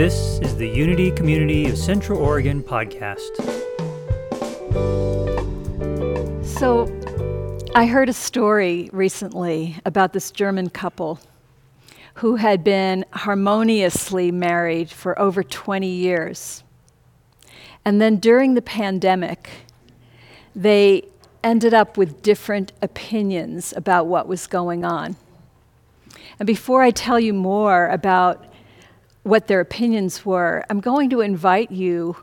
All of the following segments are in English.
This is the Unity Community of Central Oregon podcast. So, I heard a story recently about this German couple who had been harmoniously married for over 20 years. And then during the pandemic, they ended up with different opinions about what was going on. And before I tell you more about what their opinions were, I'm going to invite you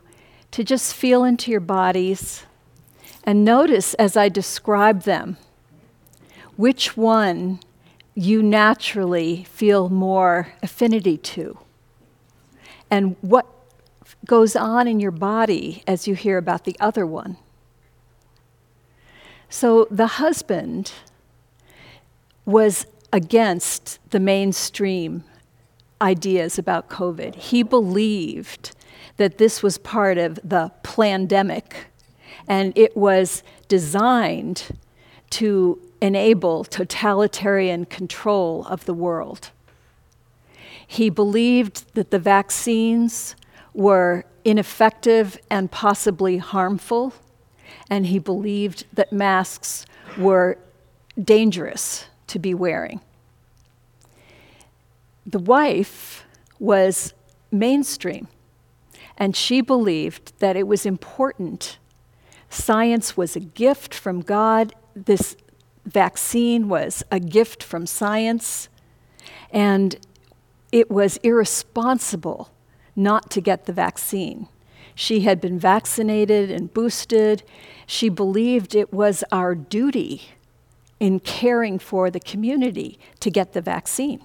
to just feel into your bodies and notice as I describe them which one you naturally feel more affinity to and what goes on in your body as you hear about the other one. So the husband was against the mainstream ideas about COVID. He believed that this was part of the pandemic and it was designed to enable totalitarian control of the world. He believed that the vaccines were ineffective and possibly harmful, and he believed that masks were dangerous to be wearing. The wife was mainstream, and she believed that it was important. Science was a gift from God. This vaccine was a gift from science, and it was irresponsible not to get the vaccine. She had been vaccinated and boosted. She believed it was our duty in caring for the community to get the vaccine.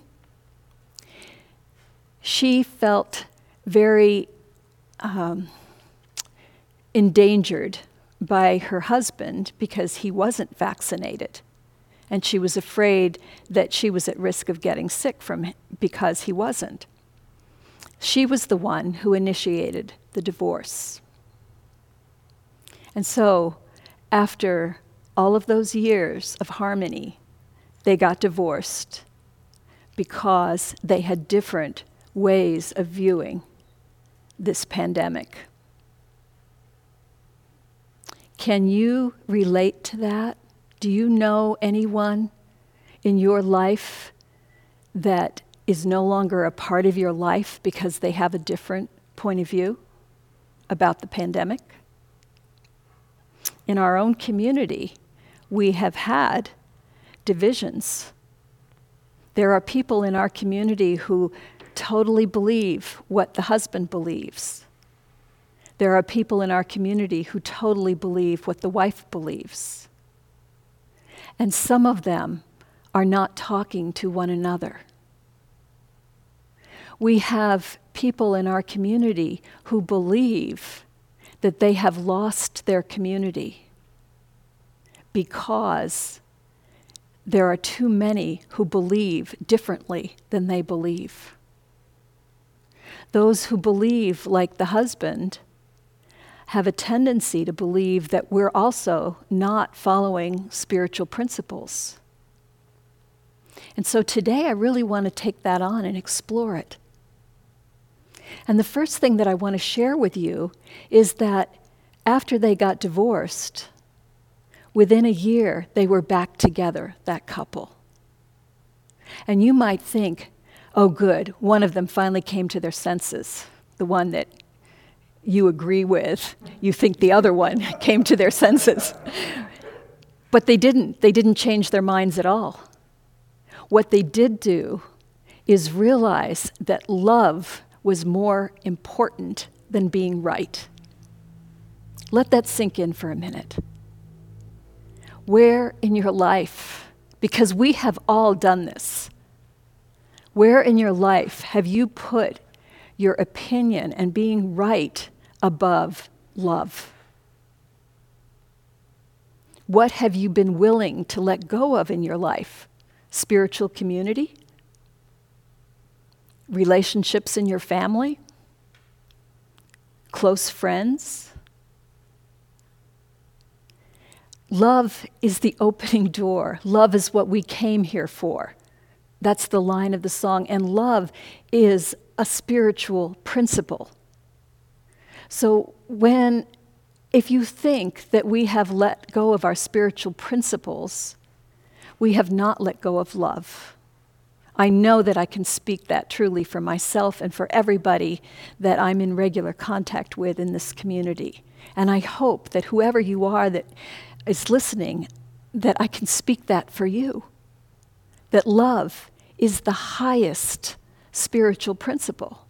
She felt very um, endangered by her husband because he wasn't vaccinated. And she was afraid that she was at risk of getting sick from him because he wasn't. She was the one who initiated the divorce. And so, after all of those years of harmony, they got divorced because they had different ways of viewing this pandemic. Can you relate to that? Do you know anyone in your life that is no longer a part of your life because they have a different point of view about the pandemic? In our own community, we have had divisions. There are people in our community who totally believe what the husband believes. There are people in our community who totally believe what the wife believes. And some of them are not talking to one another. We have people in our community who believe that they have lost their community because there are too many who believe differently than they believe. Those who believe like the husband have a tendency to believe that we're also not following spiritual principles. And so today I really want to take that on and explore it. And the first thing that I want to share with you is that after they got divorced, within a year they were back together, that couple. And you might think, oh, good, one of them finally came to their senses, the one that you agree with. You think the other one came to their senses. But they didn't. They didn't change their minds at all. What they did do is realize that love was more important than being right. Let that sink in for a minute. Where in your life, because we have all done this, where in your life have you put your opinion and being right above love? What have you been willing to let go of in your life? Spiritual community? Relationships in your family? Close friends? Love is the opening door. Love is what we came here for. That's the line of the song. And love is a spiritual principle. So when if you think that we have let go of our spiritual principles, we have not let go of love. I know that I can speak that truly for myself and for everybody that I'm in regular contact with in this community. And I hope that whoever you are that is listening, that I can speak that for you. That love is the highest spiritual principle.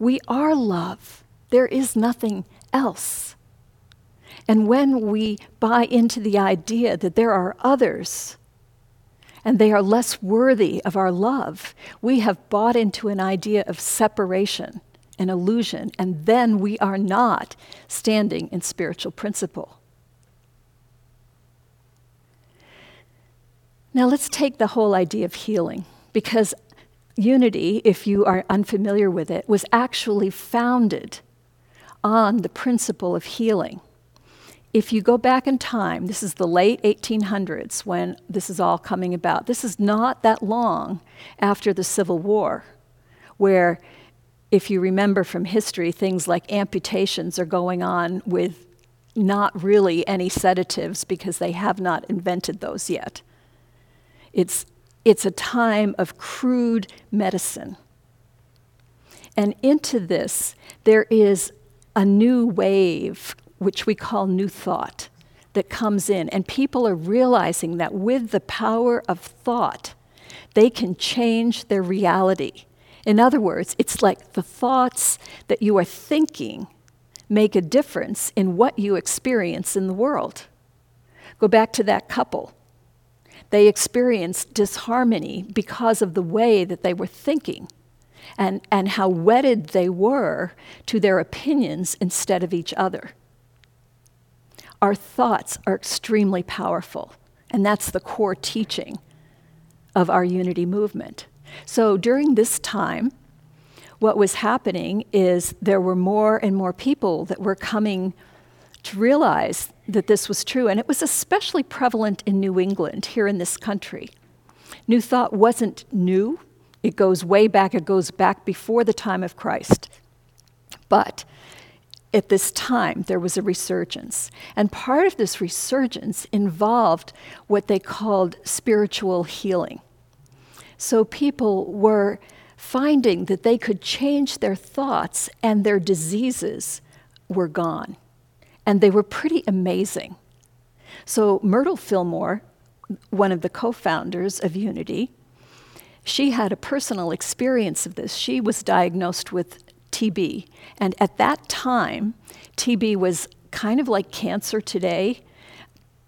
We are love. There is nothing else. And when we buy into the idea that there are others and they are less worthy of our love, we have bought into an idea of separation and illusion, and then we are not standing in spiritual principle. Now, let's take the whole idea of healing, because unity, if you are unfamiliar with it, was actually founded on the principle of healing. If you go back in time, this is the late 1800s when this is all coming about. This is not that long after the Civil War, where, if you remember from history, things like amputations are going on with not really any sedatives because they have not invented those yet. It's, it's a time of crude medicine. And into this, there is a new wave, which we call New Thought, that comes in. And people are realizing that with the power of thought, they can change their reality. In other words, it's like the thoughts that you are thinking make a difference in what you experience in the world. Go back to that couple. They experienced disharmony because of the way that they were thinking and, and how wedded they were to their opinions instead of each other. Our thoughts are extremely powerful, and that's the core teaching of our unity movement. So during this time, what was happening is there were more and more people that were coming to realize that this was true, and it was especially prevalent in New England, here in this country. New Thought wasn't new, it goes way back, it goes back before the time of Christ. But at this time, there was a resurgence. And part of this resurgence involved what they called spiritual healing. So people were finding that they could change their thoughts and their diseases were gone. And they were pretty amazing. So Myrtle Fillmore, one of the co founders of Unity, she had a personal experience of this. She was diagnosed with TB. And at that time, TB was kind of like cancer today,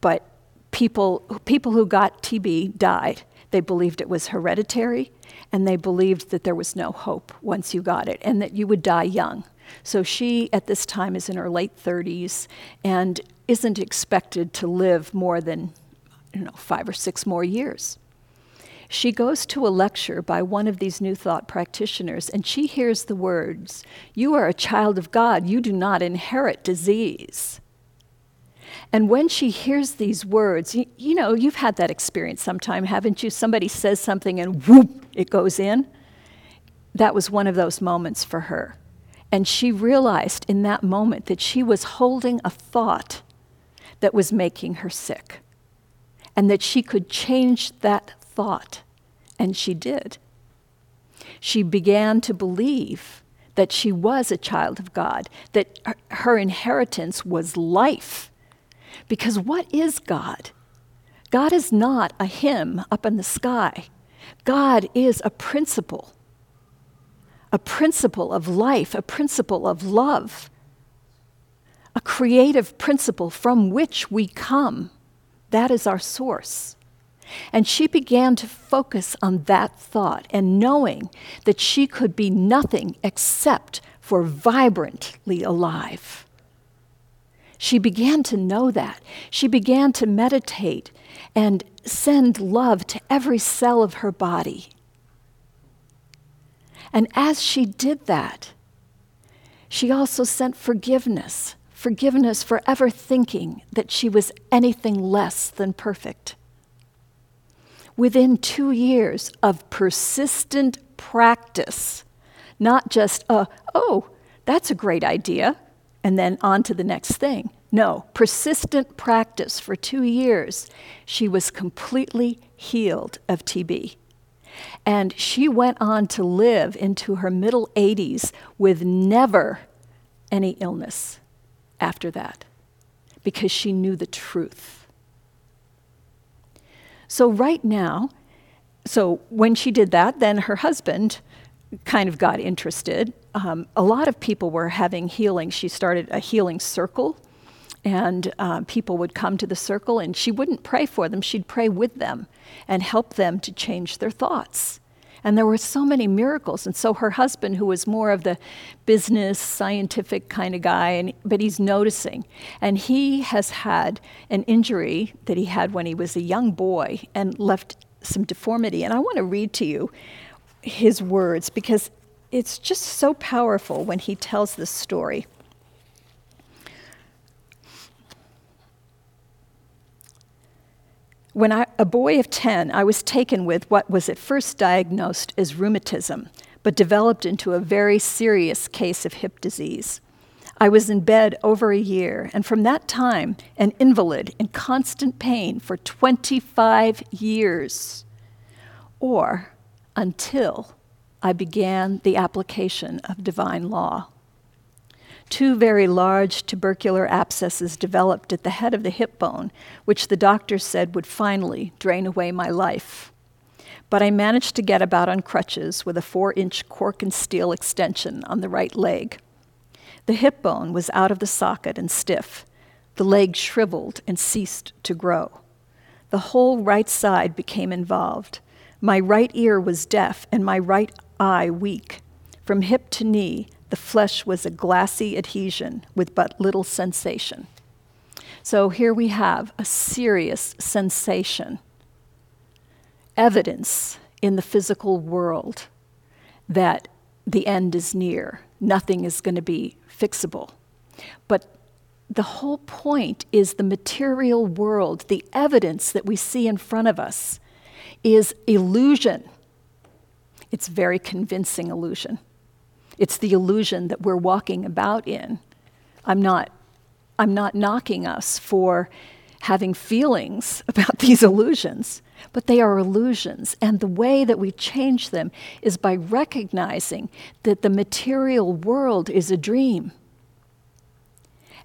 but people, people who got TB died. They believed it was hereditary, and they believed that there was no hope once you got it, and that you would die young. So she, at this time, is in her late 30s and isn't expected to live more than, you know, five or six more years she goes to a lecture by one of these New Thought practitioners and she hears the words, You are a child of God, you do not inherit disease. And when she hears these words, you, you, know, you've had that experience sometime, haven't you? Somebody says something and whoop, it goes in. That was one of those moments for her. And she realized in that moment that she was holding a thought that was making her sick and that she could change that thought, and she did. She began to believe that she was a child of God, that her inheritance was life. Because what is God? God is not a him up in the sky. God is a principle, a principle of life, a principle of love, a creative principle from which we come. That is our source. And she began to focus on that thought and knowing that she could be nothing except for vibrantly alive. She began to know that. She began to meditate and send love to every cell of her body. And as she did that, she also sent forgiveness forgiveness for ever thinking that she was anything less than perfect. within two years of persistent practice, not just a, oh, that's a great idea, and then on to the next thing. No, persistent practice for two years, she was completely healed of TB. And she went on to live into her middle 80s with never any illness after that because she knew the truth. So, right now, so when she did that, then her husband kind of got interested. Um, a lot of people were having healing. She started a healing circle, and uh, people would come to the circle, and she wouldn't pray for them, she'd pray with them and help them to change their thoughts. And there were so many miracles. And so her husband, who was more of the business, scientific kind of guy, and, but he's noticing. And he has had an injury that he had when he was a young boy and left some deformity. And I want to read to you his words because it's just so powerful when he tells this story. When I, a boy of 10, I was taken with what was at first diagnosed as rheumatism, but developed into a very serious case of hip disease. I was in bed over a year, and from that time, an invalid in constant pain for 25 years, or until I began the application of divine law. Two very large tubercular abscesses developed at the head of the hip bone, which the doctor said would finally drain away my life. But I managed to get about on crutches with a four inch cork and steel extension on the right leg. The hip bone was out of the socket and stiff. The leg shriveled and ceased to grow. The whole right side became involved. My right ear was deaf and my right eye weak. From hip to knee, the flesh was a glassy adhesion with but little sensation. So here we have a serious sensation, evidence in the physical world that the end is near, nothing is going to be fixable. But the whole point is the material world, the evidence that we see in front of us, is illusion. It's very convincing illusion. It's the illusion that we're walking about in. I'm not, I'm not knocking us for having feelings about these illusions, but they are illusions. And the way that we change them is by recognizing that the material world is a dream.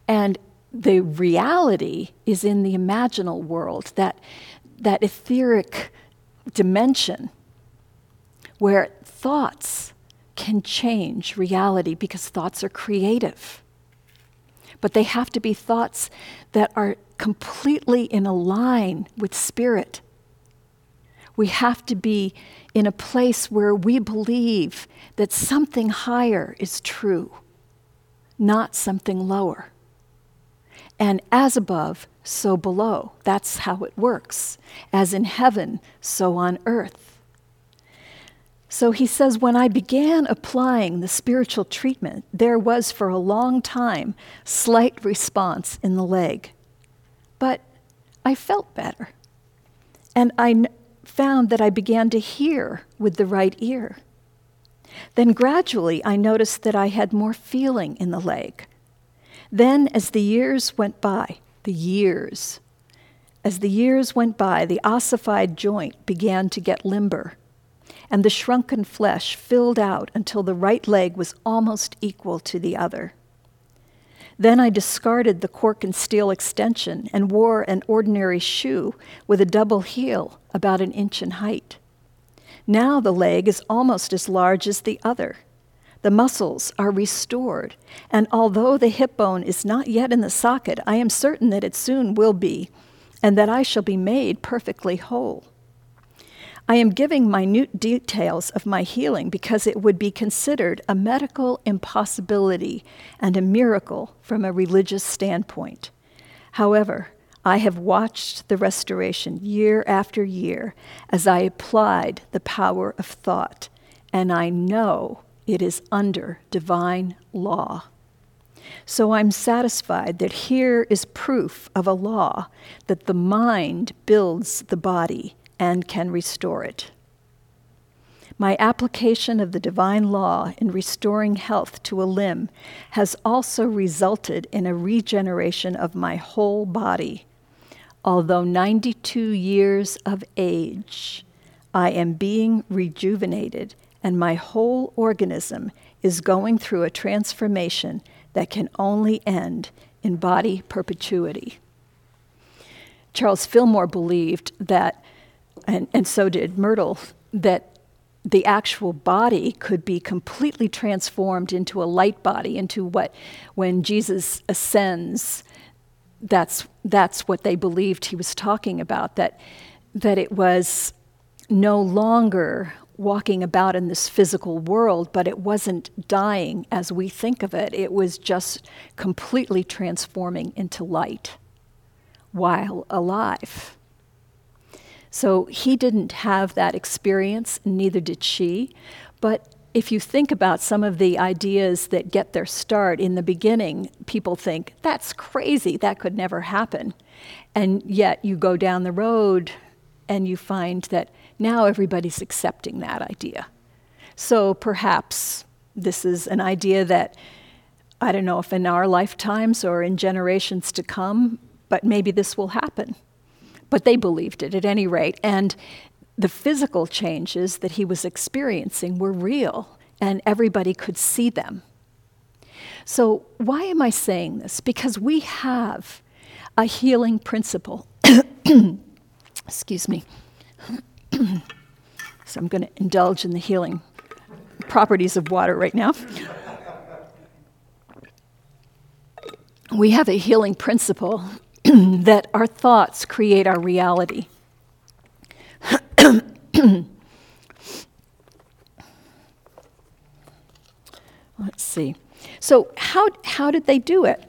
And the reality is in the imaginal world, that, that etheric dimension where thoughts can change reality because thoughts are creative. But they have to be thoughts that are completely in a line with spirit. We have to be in a place where we believe that something higher is true, not something lower. And as above, so below. That's how it works. As in heaven, so on earth. So he says, when I began applying the spiritual treatment, there was for a long time slight response in the leg. But I felt better. And I n- found that I began to hear with the right ear. Then gradually I noticed that I had more feeling in the leg. Then, as the years went by, the years, as the years went by, the ossified joint began to get limber and the shrunken flesh filled out until the right leg was almost equal to the other. Then I discarded the cork and steel extension and wore an ordinary shoe with a double heel about an inch in height. Now the leg is almost as large as the other. The muscles are restored, and although the hip bone is not yet in the socket, I am certain that it soon will be, and that I shall be made perfectly whole. I am giving minute details of my healing because it would be considered a medical impossibility and a miracle from a religious standpoint. However, I have watched the restoration year after year as I applied the power of thought, and I know it is under divine law. So I'm satisfied that here is proof of a law that the mind builds the body and can restore it. My application of the divine law in restoring health to a limb has also resulted in a regeneration of my whole body. Although 92 years of age, I am being rejuvenated, and my whole organism is going through a transformation that can only end in body perpetuity. Charles Fillmore believed that, and, and so did Myrtle, that the actual body could be completely transformed into a light body, into what, when Jesus ascends, that's, that's what they believed he was talking about, that, that it was no longer walking about in this physical world, but it wasn't dying as we think of it. It was just completely transforming into light while alive. So he didn't have that experience, neither did she. But if you think about some of the ideas that get their start in the beginning, people think, that's crazy, that could never happen. And yet you go down the road and you find that now everybody's accepting that idea. So perhaps this is an idea that I don't know if in our lifetimes or in generations to come, but maybe this will happen. But they believed it at any rate. And the physical changes that he was experiencing were real, and everybody could see them. So, why am I saying this? Because we have a healing principle. Excuse me. so, I'm going to indulge in the healing properties of water right now. we have a healing principle that our thoughts create our reality. Let's see. So, how, how did they do it?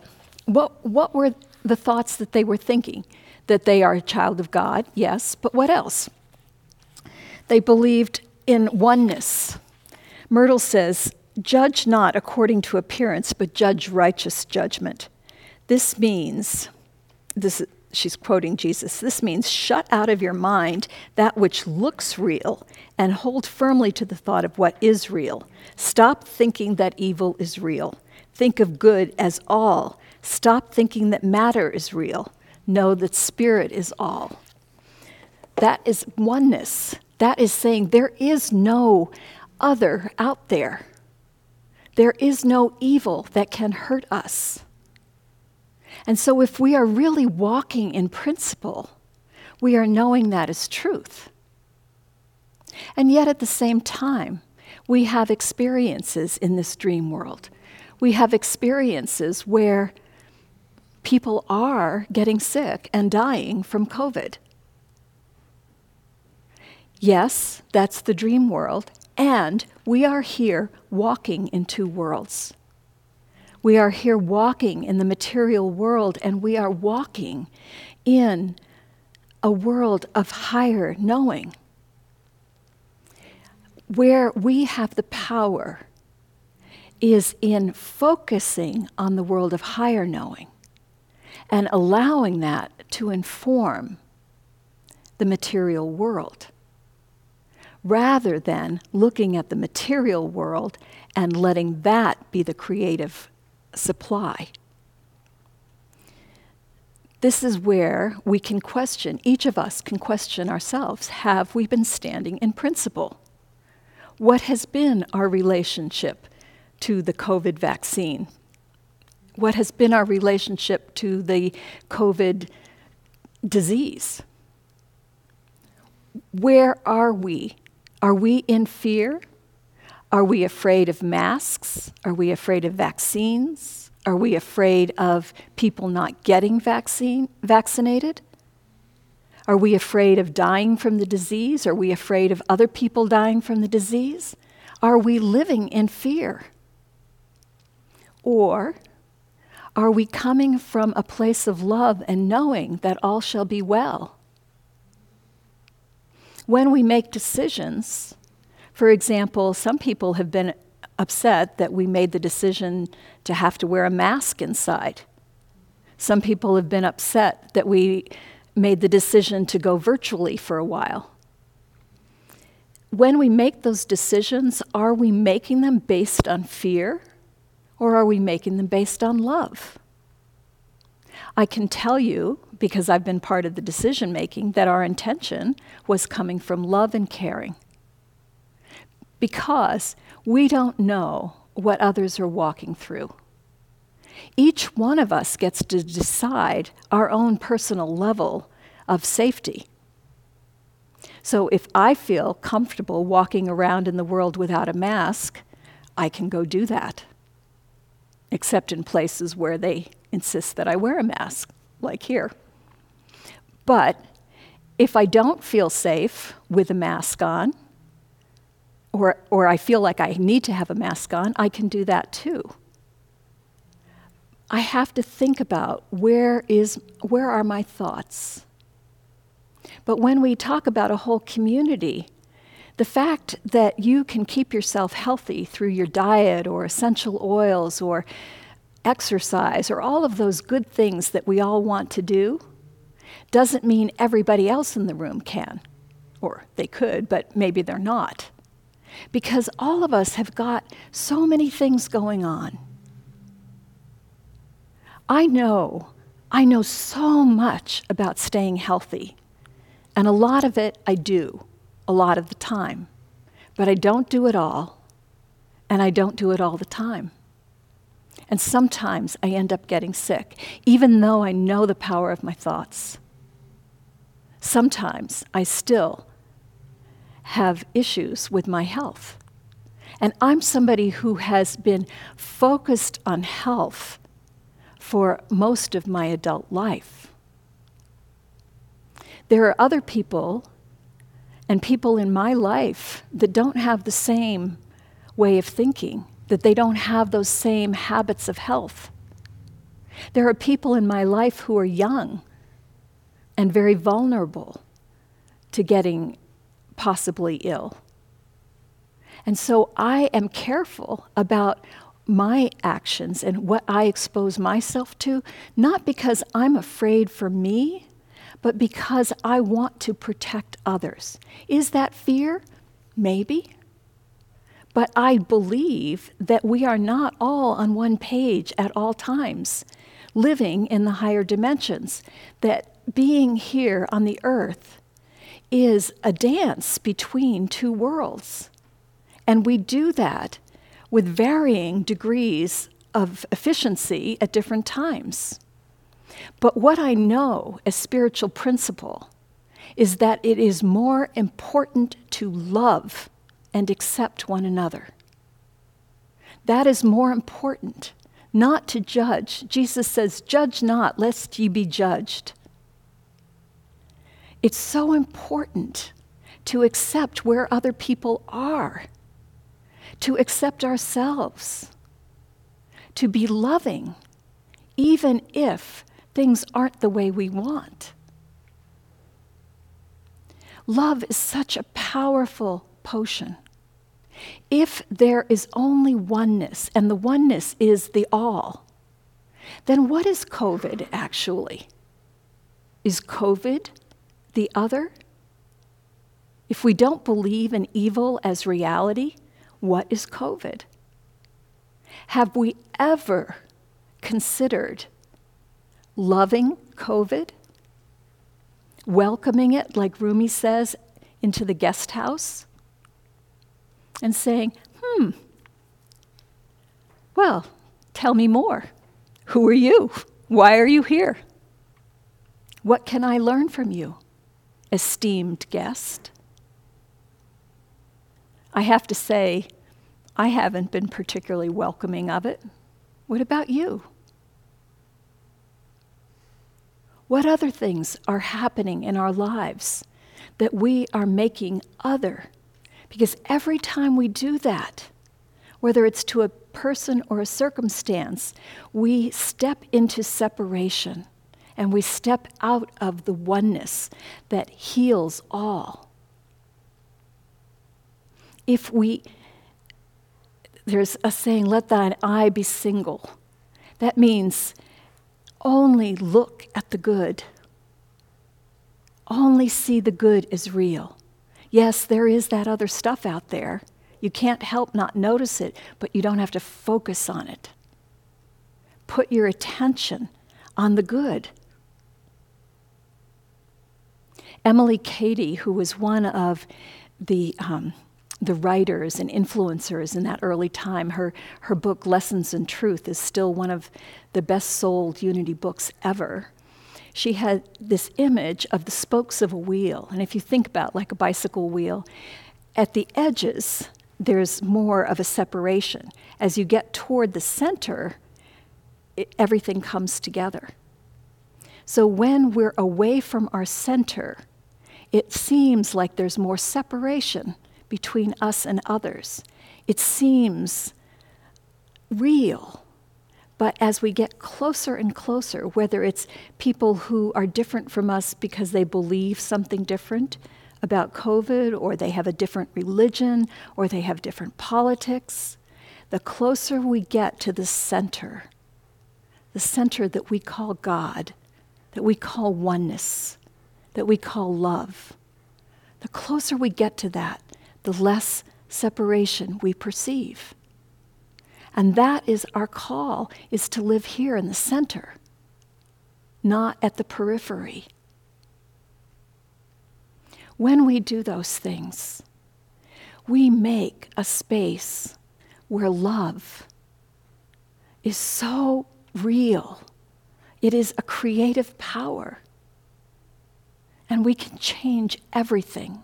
What, what were the thoughts that they were thinking? That they are a child of God, yes, but what else? They believed in oneness. Myrtle says, Judge not according to appearance, but judge righteous judgment. This means this, she's quoting Jesus. This means shut out of your mind that which looks real and hold firmly to the thought of what is real. Stop thinking that evil is real. Think of good as all. Stop thinking that matter is real. Know that spirit is all. That is oneness. That is saying there is no other out there. There is no evil that can hurt us. And so, if we are really walking in principle, we are knowing that is truth. And yet, at the same time, we have experiences in this dream world. We have experiences where people are getting sick and dying from COVID. Yes, that's the dream world, and we are here walking in two worlds. We are here walking in the material world, and we are walking in a world of higher knowing, where we have the power is in focusing on the world of higher knowing and allowing that to inform the material world rather than looking at the material world and letting that be the creative supply. This is where we can question, each of us can question ourselves have we been standing in principle? What has been our relationship to the COVID vaccine? What has been our relationship to the COVID disease? Where are we? Are we in fear? Are we afraid of masks? Are we afraid of vaccines? Are we afraid of people not getting vaccine, vaccinated? Are we afraid of dying from the disease? Are we afraid of other people dying from the disease? Are we living in fear? Or are we coming from a place of love and knowing that all shall be well? When we make decisions, for example, some people have been upset that we made the decision to have to wear a mask inside. Some people have been upset that we made the decision to go virtually for a while. when we make those decisions, are we making them based on fear or are we making them based on love? I can tell you, because I've been part of the decision making, that our intention was coming from love and caring. Because we don't know what others are walking through. Each one of us gets to decide our own personal level of safety. So if I feel comfortable walking around in the world without a mask, I can go do that. Except in places where they insist that I wear a mask, like here. But if I don't feel safe with a mask on, or, or I feel like I need to have a mask on, I can do that too. I have to think about where, is, where are my thoughts? But when we talk about a whole community, the fact that you can keep yourself healthy through your diet or essential oils or exercise or all of those good things that we all want to do doesn't mean everybody else in the room can. Or they could, but maybe they're not. Because all of us have got so many things going on. I know, I know so much about staying healthy. And a lot of it I do, a lot of the time. But I don't do it all, and I don't do it all the time. And sometimes I end up getting sick, even though I know the power of my thoughts. Sometimes I still have issues with my health. And I'm somebody who has been focused on health for most of my adult life. There are other people and people in my life that don't have the same way of thinking that they don't have those same habits of health. There are people in my life who are young and very vulnerable to getting possibly ill. And so I am careful about my actions and what I expose myself to, not because I'm afraid for me, but because I want to protect others. Is that fear? Maybe. But I believe that we are not all on one page at all times, living in the higher dimensions, that being here on the earth is a dance between two worlds. And we do that with varying degrees of efficiency at different times. But what I know as spiritual principle is that it is more important to love and accept one another. That is more important, not to judge. Jesus says, Judge not, lest ye be judged. It's so important to accept where other people are, to accept ourselves, to be loving, even if things aren't the way we want. Love is such a powerful potion. If there is only oneness, and the oneness is the all, then what is COVID actually? Is COVID the other? If we don't believe in evil as reality, what is COVID? Have we ever considered loving COVID? Welcoming it, like Rumi says, into the guest house? and saying, hmm, well, tell me more. Who are you? Why are you here? What can I learn from you, esteemed guest? I have to say, I haven't been particularly welcoming of it. What about you? What other things are happening in our lives that we are making other because every time we do that, whether it's to a person or a circumstance, we step into separation and we step out of the oneness that heals all. If we, there's a saying, let thine eye be single. That means only look at the good, only see the good as real. Yes, there is that other stuff out there. You can't help not notice it, but you don't have to focus on it. Put your attention on the good. Emily Cady, who was one of the, um, the writers and influencers in that early time, her, her book, Lessons in Truth, is still one of the best sold unity books ever. She had this image of the spokes of a wheel. And if you think about like a bicycle wheel, at the edges, there's more of a separation. As you get toward the center, it, everything comes together. So when we're away from our center, it seems like there's more separation between us and others. It seems real. But as we get closer and closer, whether it's people who are different from us because they believe something different about COVID, or they have a different religion, or they have different politics, the closer we get to the center, the center that we call God, that we call oneness, that we call love. The closer we get to that, the less separation we perceive. And that is our call is to live here in the center, not at the periphery. When we do those things, we make a space where love is so real. It is a creative power and we can change everything.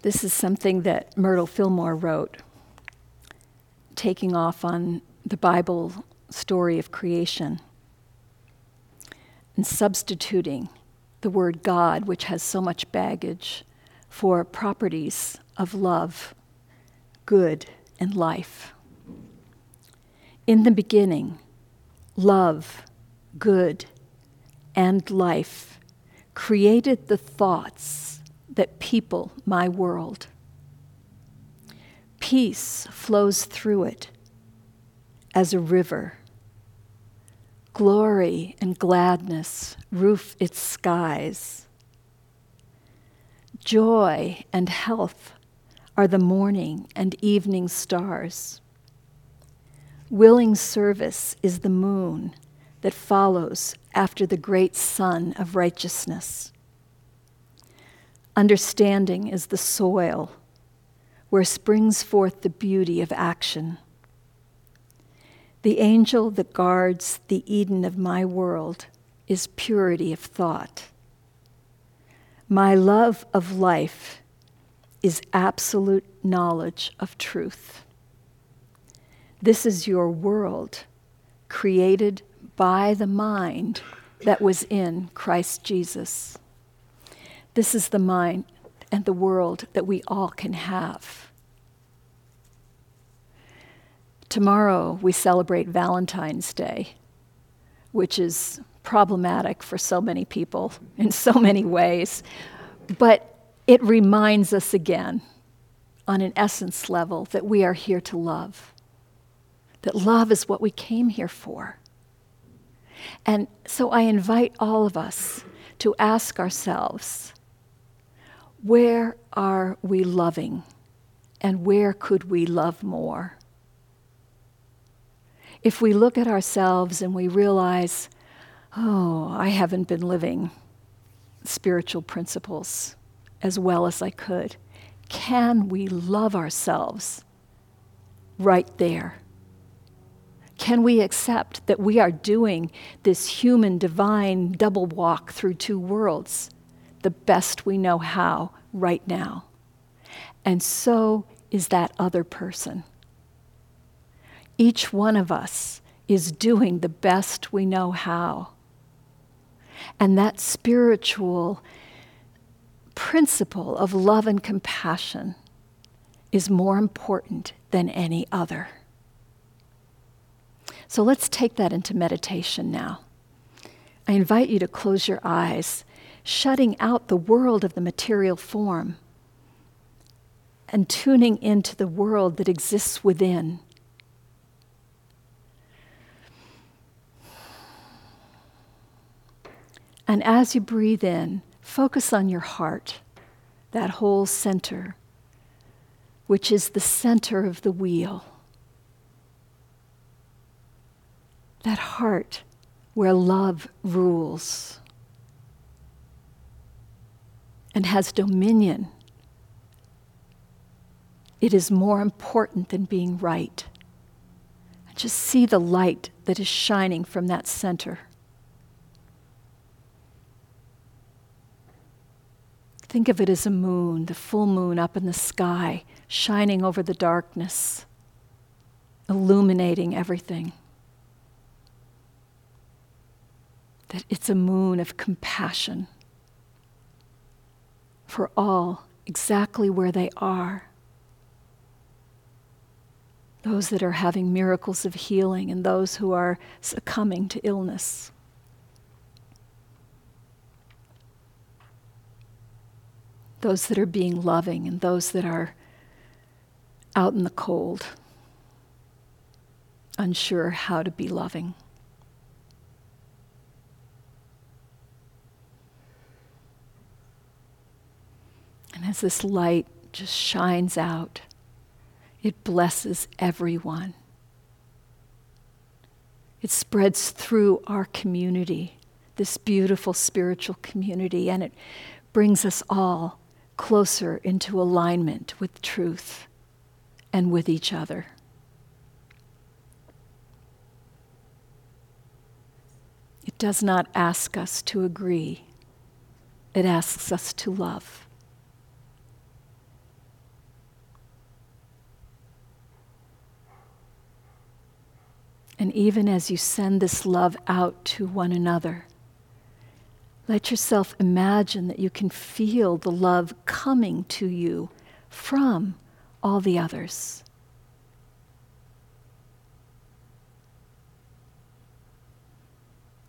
This is something that Myrtle Fillmore wrote, taking off on the Bible story of creation and substituting the word God, which has so much baggage, for properties of love, good, and life. In the beginning, love, good, and life created the thoughts that people my world. Peace flows through it as a river. Glory and gladness roof its skies. Joy and health are the morning and evening stars. Willing service is the moon that follows after the great sun of righteousness. Understanding is the soil where springs forth the beauty of action. The angel that guards the Eden of my world is purity of thought. My love of life is absolute knowledge of truth. This is your world, created by the mind that was in Christ Jesus. This is the mind and the world that we all can have. Tomorrow we celebrate Valentine's Day, which is problematic for so many people in so many ways. But it reminds us again, on an essence level, that we are here to love, that love is what we came here for. And so I invite all of us to ask ourselves where are we loving, and where could we love more? If we look at ourselves and we realize, oh, I haven't been living spiritual principles as well as I could, can we love ourselves right there? Can we accept that we are doing this human divine double walk through two worlds the best we know how right now? And so is that other person. Each one of us is doing the best we know how. And that spiritual principle of love and compassion is more important than any other. So let's take that into meditation now. I invite you to close your eyes, shutting out the world of the material form and tuning into the world that exists within. And as you breathe in, focus on your heart, that whole center, which is the center of the wheel. That heart where love rules and has dominion. It is more important than being right. Just see the light that is shining from that center. Think of it as a moon, the full moon up in the sky, shining over the darkness, illuminating everything. that it's a moon of compassion for all exactly where they are. Those that are having miracles of healing and those who are succumbing to illness. Those that are being loving and those that are out in the cold, unsure how to be loving. And as this light just shines out, it blesses everyone. It spreads through our community, this beautiful spiritual community, and it brings us all closer into alignment with truth and with each other. It does not ask us to agree, it asks us to love. And even as you send this love out to one another, let yourself imagine that you can feel the love coming to you from all the others.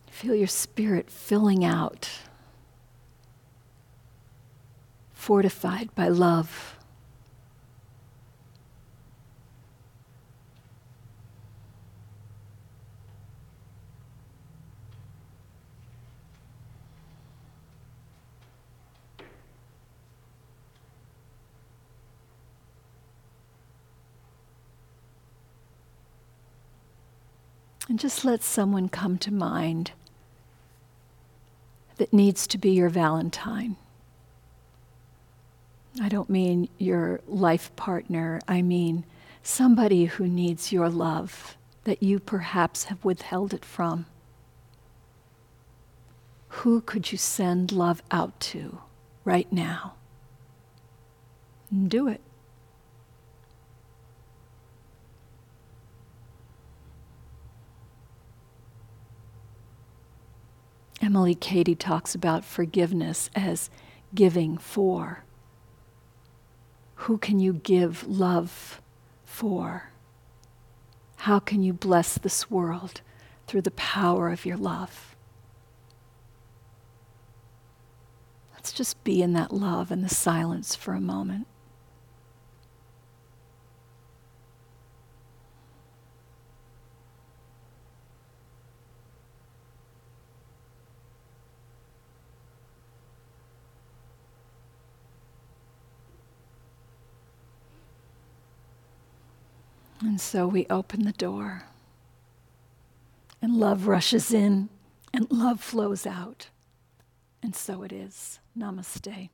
Feel your spirit filling out, fortified by love. Just let someone come to mind that needs to be your Valentine. I don't mean your life partner, I mean somebody who needs your love that you perhaps have withheld it from. Who could you send love out to right now? Do it. Emilie Cady talks about forgiveness as giving for. Who can you give love for? How can you bless this world through the power of your love? Let's just be in that love and the silence for a moment. And so we open the door, and love rushes in, and love flows out. And so it is. Namaste.